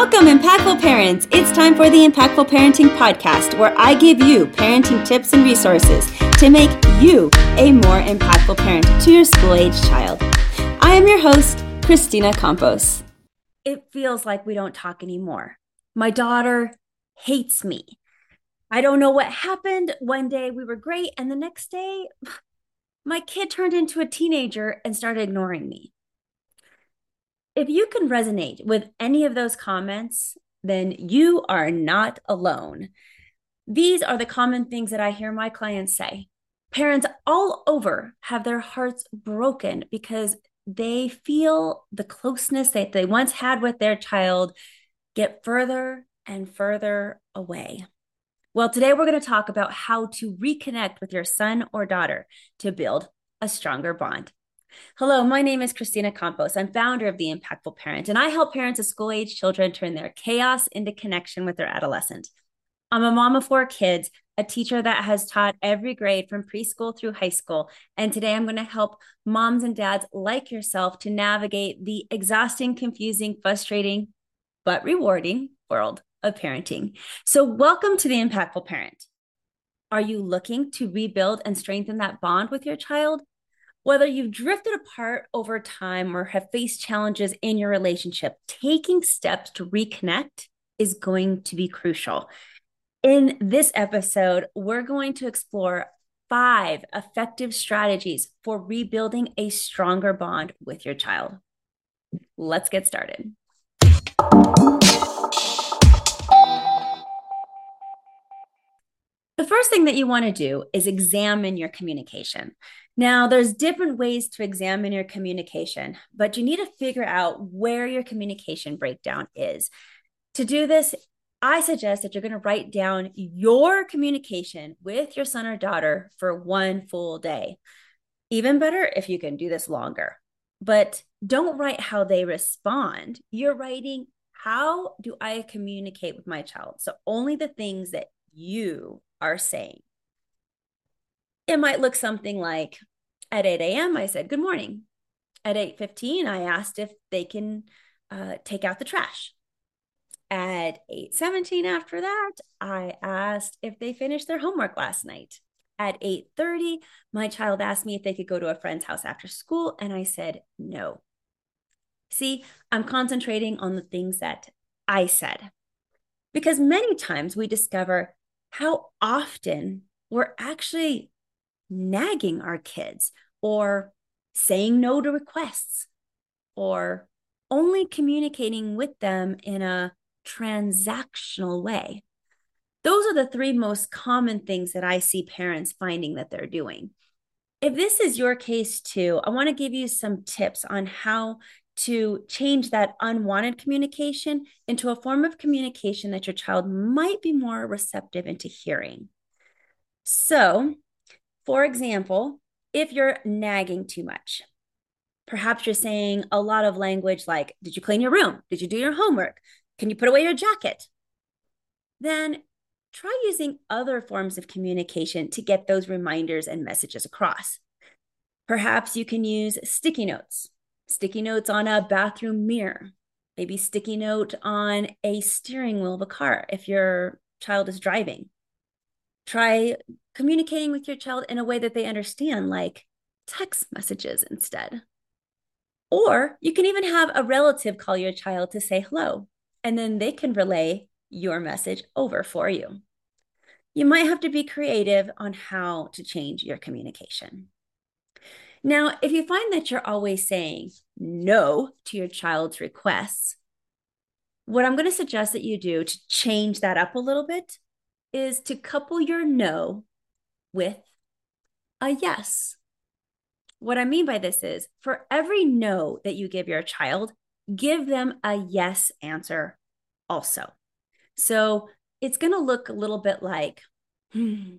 Welcome, impactful parents. It's time for the Impactful Parenting Podcast, where I give you parenting tips and resources to make you a more impactful parent to your school age child. I am your host, Kristina Campos. It feels like we don't talk anymore. My daughter hates me. I don't know what happened. One day we were great, and the next day, my kid turned into a teenager and started ignoring me. If you can resonate with any of those comments, then you are not alone. These are the common things that I hear my clients say. Parents all over have their hearts broken because they feel the closeness that they once had with their child get further and further away. Well, today we're going to talk about how to reconnect with your son or daughter to build a stronger bond. Hello, my name is Kristina Campos. I'm founder of The Impactful Parent, and I help parents of school age children turn their chaos into connection with their adolescent. I'm a mom of four kids, a teacher that has taught every grade from preschool through high school. And today I'm going to help moms and dads like yourself to navigate the exhausting, confusing, frustrating, but rewarding world of parenting. So, welcome to The Impactful Parent. Are you looking to rebuild and strengthen that bond with your child? Whether you've drifted apart over time or have faced challenges in your relationship, taking steps to reconnect is going to be crucial. In this episode, we're going to explore five effective strategies for rebuilding a stronger bond with your child. Let's get started. First thing that you want to do is examine your communication. Now, there's different ways to examine your communication, but you need to figure out where your communication breakdown is. To do this, I suggest that you're going to write down your communication with your son or daughter for one full day. Even better if you can do this longer. But don't write how they respond. You're writing, how do I communicate with my child? So only the things that you are saying. It might look something like at 8 a.m., I said, Good morning. At 8:15, I asked if they can uh, take out the trash. At 8:17 after that, I asked if they finished their homework last night. At 8:30, my child asked me if they could go to a friend's house after school and I said no. See, I'm concentrating on the things that I said. Because many times we discover how often we're actually nagging our kids or saying no to requests or only communicating with them in a transactional way. Those are the three most common things that I see parents finding that they're doing. If this is your case too, I want to give you some tips on how to change that unwanted communication into a form of communication that your child might be more receptive into hearing. So, for example, if you're nagging too much, perhaps you're saying a lot of language like, Did you clean your room? Did you do your homework? Can you put away your jacket? Then try using other forms of communication to get those reminders and messages across. Perhaps you can use sticky notes, sticky notes on a bathroom mirror, maybe sticky note on a steering wheel of a car if your child is driving. Try communicating with your child in a way that they understand, like text messages instead. Or you can even have a relative call your child to say hello, and then they can relay your message over for you. You might have to be creative on how to change your communication. Now, if you find that you're always saying no to your child's requests, what I'm going to suggest that you do to change that up a little bit is to couple your no with a yes. What I mean by this is for every no that you give your child, give them a yes answer also. So it's going to look a little bit like, hmm,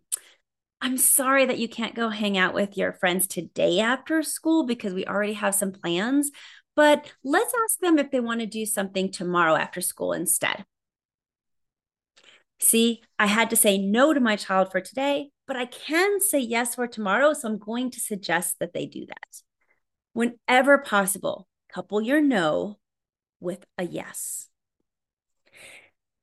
I'm sorry that you can't go hang out with your friends today after school because we already have some plans, but let's ask them if they want to do something tomorrow after school instead. See, I had to say no to my child for today, but I can say yes for tomorrow. So I'm going to suggest that they do that. Whenever possible, couple your no with a yes.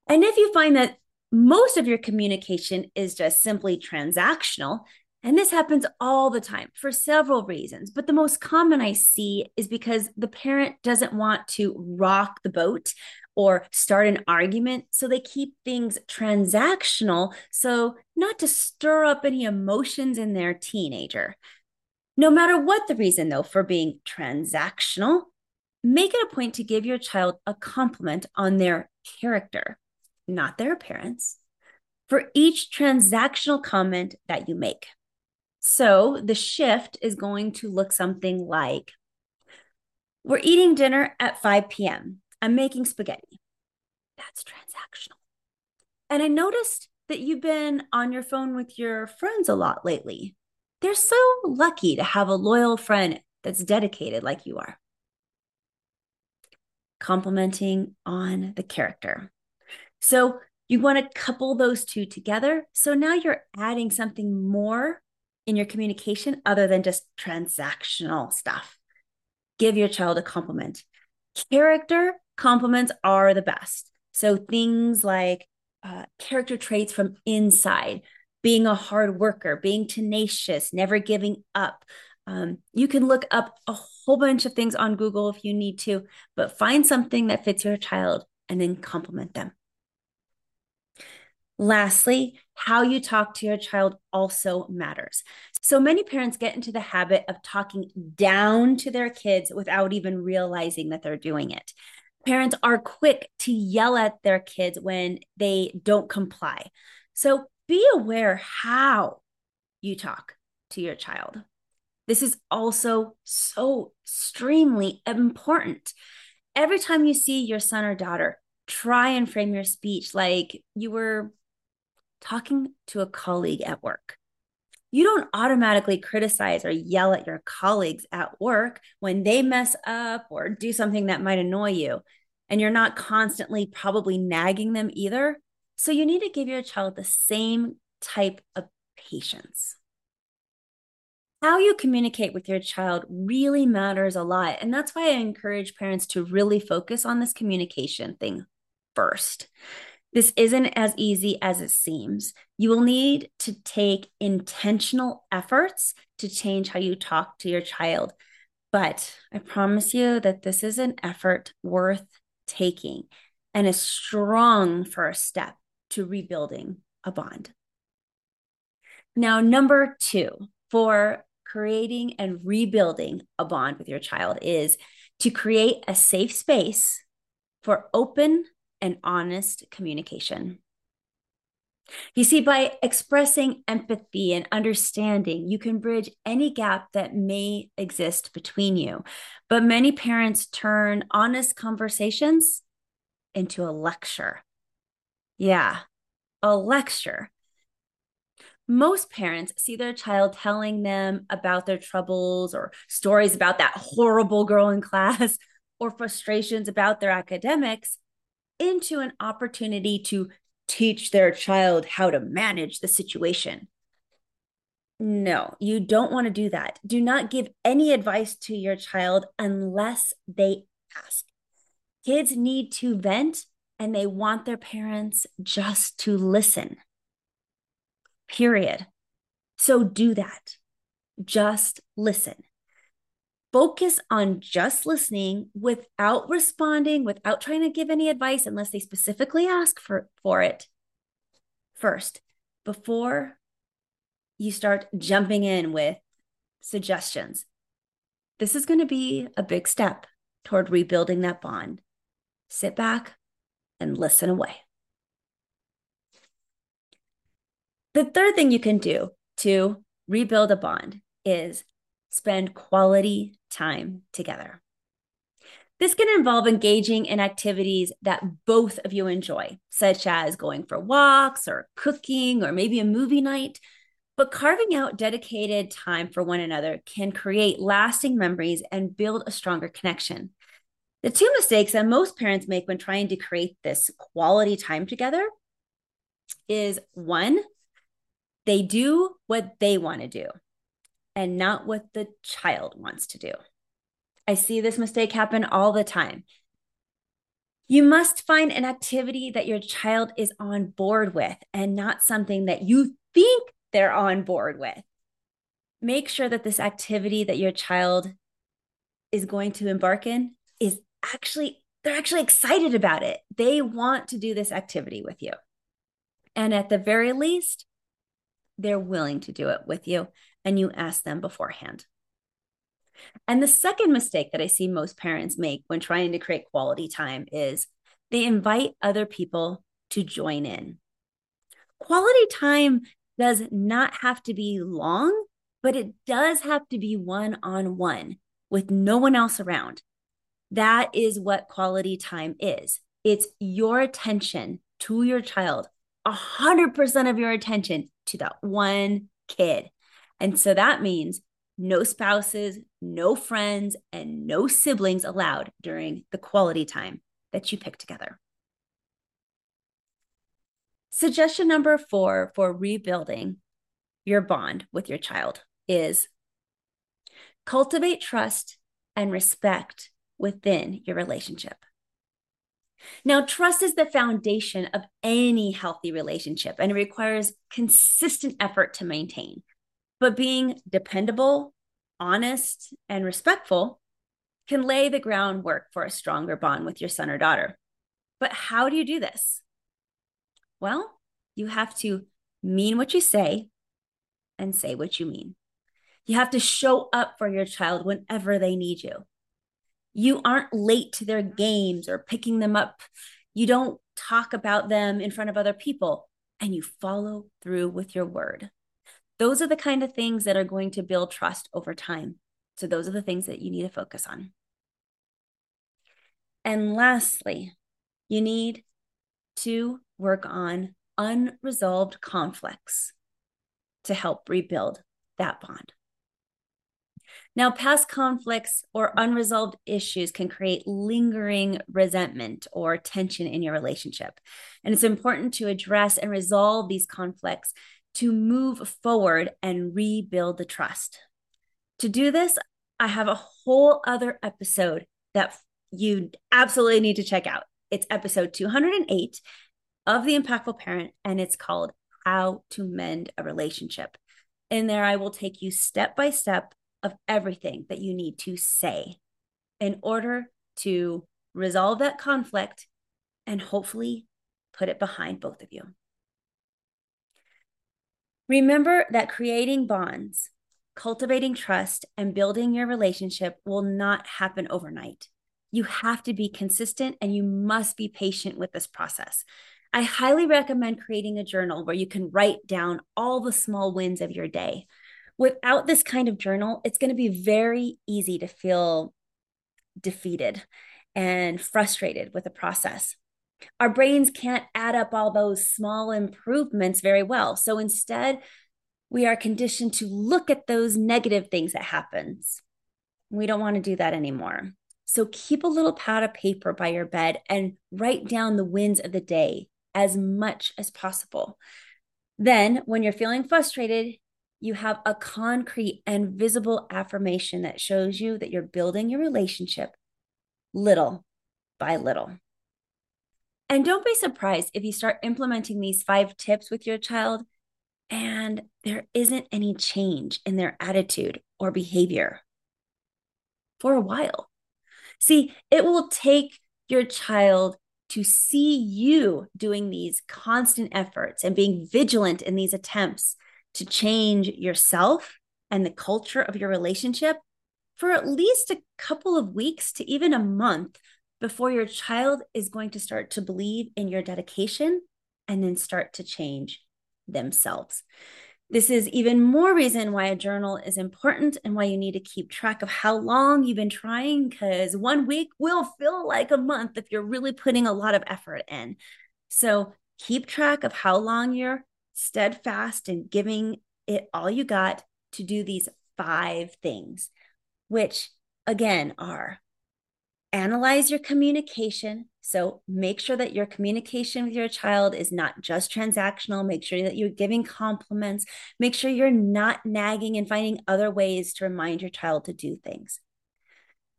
And if you find that most of your communication is just simply transactional, and this happens all the time for several reasons. But the most common I see is because the parent doesn't want to rock the boat or start an argument. So they keep things transactional. So, not to stir up any emotions in their teenager. No matter what the reason, though, for being transactional, make it a point to give your child a compliment on their character, not their appearance, for each transactional comment that you make. So the shift is going to look something like We're eating dinner at 5 p.m. I'm making spaghetti. That's transactional. And I noticed that you've been on your phone with your friends a lot lately. They're so lucky to have a loyal friend that's dedicated like you are. Complimenting on the character. So you want to couple those two together. So now you're adding something more in your communication other than just transactional stuff. Give your child a compliment. Character compliments are the best. So things like uh, character traits from inside, being a hard worker, being tenacious, never giving up. Um, you can look up a whole bunch of things on Google if you need to, but find something that fits your child and then compliment them. Lastly, how you talk to your child also matters. So many parents get into the habit of talking down to their kids without even realizing that they're doing it. Parents are quick to yell at their kids when they don't comply. So be aware how you talk to your child. This is also so extremely important. Every time you see your son or daughter, try and frame your speech like you were talking to a colleague at work. You don't automatically criticize or yell at your colleagues at work when they mess up or do something that might annoy you. And you're not constantly probably nagging them either. So you need to give your child the same type of patience. How you communicate with your child really matters a lot. And that's why I encourage parents to really focus on this communication thing first. This isn't as easy as it seems. You will need to take intentional efforts to change how you talk to your child. But I promise you that this is an effort worth taking and a strong first step to rebuilding a bond. Now, number two for creating and rebuilding a bond with your child is to create a safe space for open and honest communication. You see, by expressing empathy and understanding, you can bridge any gap that may exist between you. But many parents turn honest conversations into a lecture. Yeah, a lecture. Most parents see their child telling them about their troubles or stories about that horrible girl in class or frustrations about their academics into an opportunity to teach their child how to manage the situation. No, you don't want to do that. Do not give any advice to your child unless they ask. Kids need to vent and they want their parents just to listen. Period. So do that. Just listen focus on just listening without responding, without trying to give any advice unless they specifically ask for, for it first before you start jumping in with suggestions. This is going to be a big step toward rebuilding that bond. Sit back and listen away. The third thing you can do to rebuild a bond is spend quality time together. This can involve engaging in activities that both of you enjoy, such as going for walks or cooking or maybe a movie night. But carving out dedicated time for one another can create lasting memories and build a stronger connection. The two mistakes that most parents make when trying to create this quality time together is one, they do what they want to do and not what the child wants to do. I see this mistake happen all the time. You must find an activity that your child is on board with and not something that you think they're on board with. Make sure that this activity that your child is going to embark in is actually, they're actually excited about it. They want to do this activity with you. And at the very least, they're willing to do it with you and you ask them beforehand. And the second mistake that I see most parents make when trying to create quality time is they invite other people to join in. Quality time does not have to be long, but it does have to be one on one with no one else around. That is what quality time is. It's your attention to your child, 100% of your attention to that one kid. And so that means no spouses, no friends, and no siblings allowed during the quality time that you pick together. Suggestion number four for rebuilding your bond with your child is cultivate trust and respect within your relationship. Now, trust is the foundation of any healthy relationship and it requires consistent effort to maintain. But being dependable, honest, and respectful can lay the groundwork for a stronger bond with your son or daughter. But how do you do this? Well, you have to mean what you say and say what you mean. You have to show up for your child whenever they need you. You aren't late to their games or picking them up. You don't talk about them in front of other people and you follow through with your word. Those are the kind of things that are going to build trust over time. So, those are the things that you need to focus on. And lastly, you need to work on unresolved conflicts to help rebuild that bond. Now, past conflicts or unresolved issues can create lingering resentment or tension in your relationship. And it's important to address and resolve these conflicts to move forward and rebuild the trust. To do this, I have a whole other episode that you absolutely need to check out. It's episode 208 of The Impactful Parent, and it's called How to Mend a Relationship. In there, I will take you step by step of everything that you need to say in order to resolve that conflict and hopefully put it behind both of you. Remember that creating bonds, cultivating trust, and building your relationship will not happen overnight. You have to be consistent and you must be patient with this process. I highly recommend creating a journal where you can write down all the small wins of your day. Without this kind of journal, it's going to be very easy to feel defeated and frustrated with the process our brains can't add up all those small improvements very well. So instead, we are conditioned to look at those negative things that happens. We don't want to do that anymore. So keep a little pad of paper by your bed and write down the wins of the day as much as possible. Then, when you're feeling frustrated, you have a concrete and visible affirmation that shows you that you're building your relationship little by little. And don't be surprised if you start implementing these five tips with your child and there isn't any change in their attitude or behavior for a while. See, it will take your child to see you doing these constant efforts and being vigilant in these attempts to change yourself and the culture of your relationship for at least a couple of weeks to even a month before your child is going to start to believe in your dedication and then start to change themselves. This is even more reason why a journal is important and why you need to keep track of how long you've been trying because one week will feel like a month if you're really putting a lot of effort in. So keep track of how long you're steadfast and giving it all you got to do these five things, which again are analyze your communication. So make sure that your communication with your child is not just transactional. Make sure that you're giving compliments. Make sure you're not nagging and finding other ways to remind your child to do things.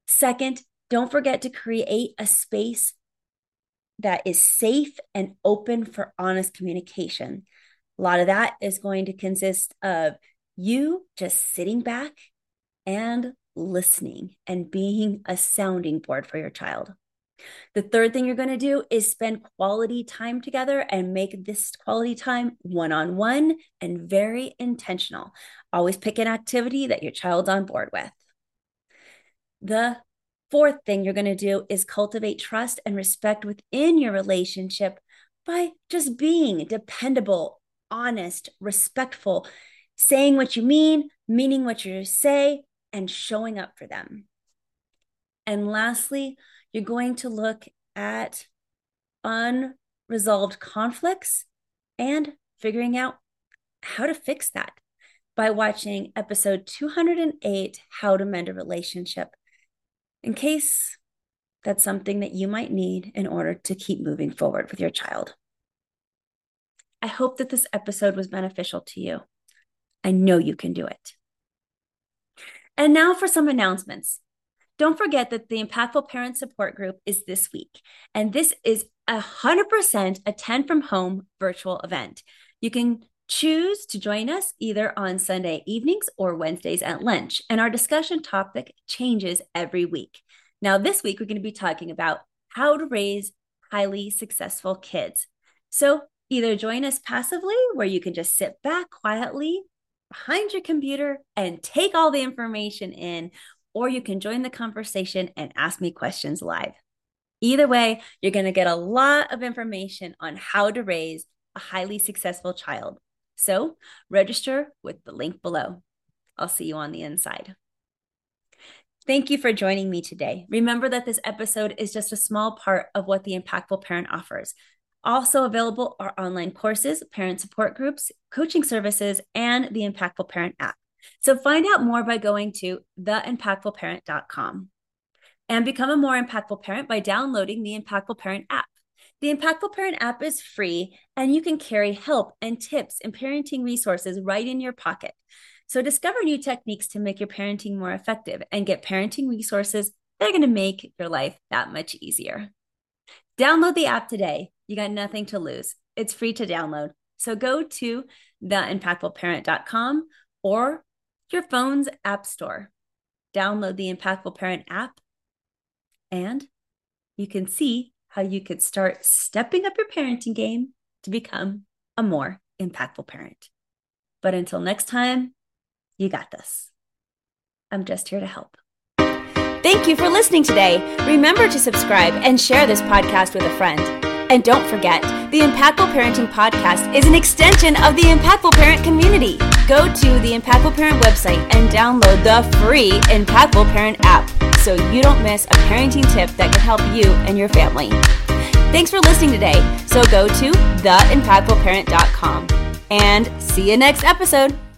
Second, don't forget to create a space that is safe and open for honest communication. A lot of that is going to consist of you just sitting back and listening and being a sounding board for your child. The third thing you're going to do is spend quality time together and make this quality time one on one and very intentional. Always pick an activity that your child's on board with. The fourth thing you're going to do is cultivate trust and respect within your relationship by just being dependable, honest, respectful, saying what you mean, meaning what you say, and showing up for them. And lastly, you're going to look at unresolved conflicts and figuring out how to fix that by watching episode 208 How to Mend a Relationship, in case that's something that you might need in order to keep moving forward with your child. I hope that this episode was beneficial to you. I know you can do it. And now for some announcements. Don't forget that the Impactful Parent Support Group is this week, and this is a 100% attend from home virtual event. You can choose to join us either on Sunday evenings or Wednesdays at lunch, and our discussion topic changes every week. Now, this week, we're going to be talking about how to raise highly successful kids. So, either join us passively, where you can just sit back quietly behind your computer and take all the information in, or you can join the conversation and ask me questions live. Either way, you're going to get a lot of information on how to raise a highly successful child. So register with the link below. I'll see you on the inside. Thank you for joining me today. Remember that this episode is just a small part of what the Impactful Parent offers. Also available are online courses, parent support groups, coaching services, and the Impactful Parent app. So find out more by going to theimpactfulparent.com and become a more impactful parent by downloading the Impactful Parent app. The Impactful Parent app is free and you can carry help and tips and parenting resources right in your pocket. So discover new techniques to make your parenting more effective and get parenting resources that are going to make your life that much easier. Download the app today. You got nothing to lose. It's free to download. So go to theimpactfulparent.com or your phone's app store. Download the Impactful Parent app, and you can see how you could start stepping up your parenting game to become a more impactful parent. But until next time, you got this. I'm just here to help. Thank you for listening today. Remember to subscribe and share this podcast with a friend. And don't forget, the Impactful Parenting Podcast is an extension of the Impactful Parent community. Go to the Impactful Parent website and download the free Impactful Parent app so you don't miss a parenting tip that can help you and your family. Thanks for listening today. So go to theimpactfulparent.com and see you next episode.